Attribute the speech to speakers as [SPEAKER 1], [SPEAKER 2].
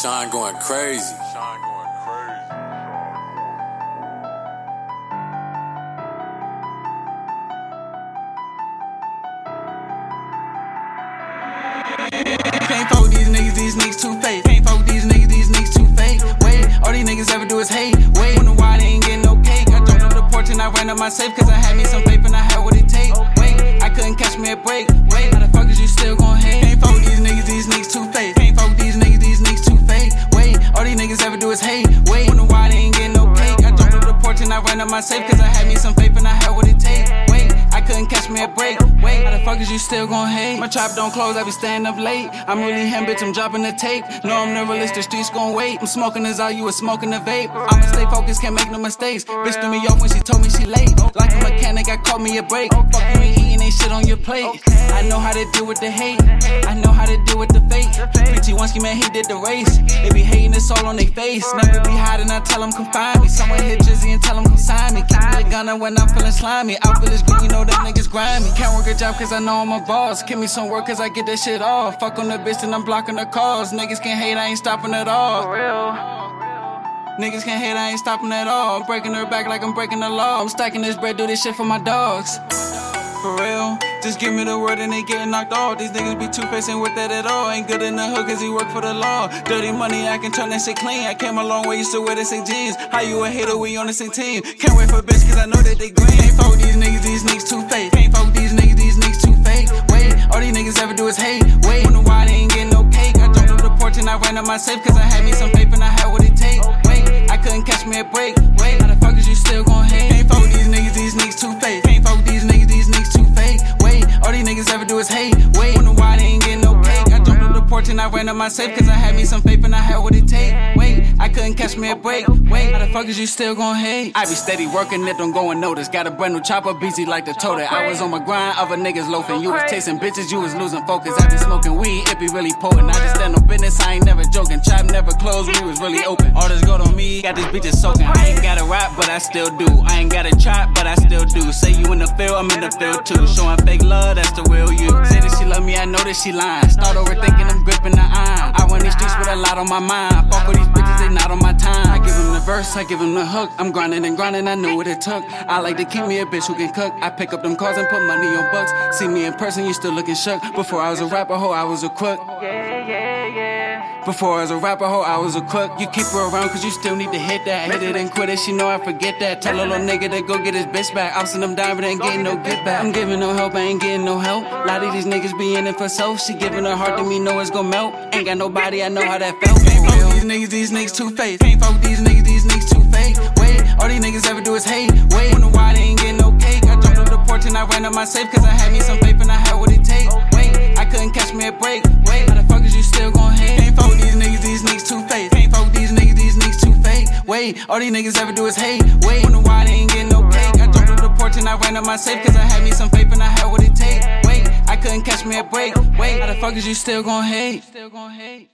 [SPEAKER 1] Sean going crazy.
[SPEAKER 2] Sean going crazy.
[SPEAKER 3] Can't these niggas, these niggas too fake. Can't these niggas, these niggas too fake. Wait, all these niggas ever do is hate. Wait, wonder why they ain't getting no cake. I jumped the porch and I ran up my safe cause I had me some paper and I had what it take. Wait, I couldn't catch me a break. Wait, I ran up my safe cause I had me some faith and I had what it take. Wait, I couldn't catch me a break. Wait, how the fuck is you still gon' hate? My trap don't close, I be staying up late. I'm really him, bitch, I'm dropping the tape. No, I'm the realist, the streets gon' wait. I'm smoking as all you was smoking the vape. I'ma stay focused, can't make no mistakes. Bitch threw me off when she told me she late. Like a mechanic, I caught me a break. Fuck you ain't eating ain't shit on your plate. I know how to deal with the hate. I know how to deal with the fake. Pretty Oneski, man, he did the race. All on their face. Never be hiding, I tell them come find me. Someone hit Jizzy and tell them come sign me. Keep me a gunner when I'm feeling slimy. Out village green, you know that niggas grimy. Can't work a job cause I know I'm a boss. Give me some work cause I get that shit off. Fuck on the bitch and I'm blocking the calls. Niggas can't hate, I ain't stopping at all. real Niggas can't hate, I ain't stopping at all. I'm breaking her back like I'm breaking the law. I'm stacking this bread, do this shit for my dogs. For real, just give me the word and they getting knocked off. These niggas be two faced, with that at all. Ain't good in the hood cause he work for the law. Dirty money, I can turn that shit clean. I came a long way, used to wear the same jeans. How you a hater, we on the same team. Can't wait for bitch cause I know that they green. Ain't fuck with these niggas, these niggas too fake. Can't fuck with these niggas, these niggas too fake. Wait, all these niggas ever do is hate. Wait, wonder why they ain't getting no cake. I jumped up the porch and I ran up my safe cause I had me some paper and I had what it take. Wait, I couldn't catch me a break. Up my safe cause I had me some faith and I had what it take. Wait, I couldn't catch me a break. Wait, how the fuck is you still gon' hate? I be steady working it, don't go unnoticed. Got a brand new chopper, busy like the toter. I was on my grind, other niggas loafing. You was chasing bitches, you was losing focus. I be smoking weed, it be really potent. I just stand no business, I ain't never joking. Trap never closed, we was really open. All this gold on me, got these bitches soaking. I ain't got a rap, but I still do. I ain't got a chop, but I still do. Say you in the field, I'm in the field too. Showing fake love, that's the real you. Say that she love me, I know that she lying. Start overthinking, I'm on my mind. Fuck with these bitches, they not on my time. I give them the verse, I give them the hook. I'm grinding and grinding, I knew what it took. I like to keep me a bitch who can cook. I pick up them cars and put money on bucks. See me in person, you still looking shook. Before I was a rapper, ho, I was a crook. Before as a rapper, ho, I was a crook. You keep her around cause you still need to hit that. Hit it and quit it, she know I forget that. Tell a little nigga to go get his bitch back. I'm sending them down, but ain't getting no get back. I'm giving no help, I ain't getting no help. A lot of these niggas be in it for self. She giving her heart to me, know it's gonna melt. Ain't got nobody, I know how that felt. Can't fuck with these niggas, these niggas too fake. Can't fuck with these niggas, these niggas too fake. Wait, all these niggas ever do is hate. Wait, wonder why they ain't getting no cake. I jumped up the porch and I ran up my safe cause I had me some faith and I had what it take. Wait, I couldn't catch me a break. Wait, how the fuck still gon' hate? Can't fuck these niggas, these niggas too fake. Can't fuck these niggas, these niggas too fake. Wait, all these niggas ever do is hate. Wait, wonder why they ain't getting no cake. I jumped up the porch and I ran up my safe cause I had me some paper and I had what it take. Wait, I couldn't catch me a break. Wait, how the fuck is you still gon' hate? Still gon' hate.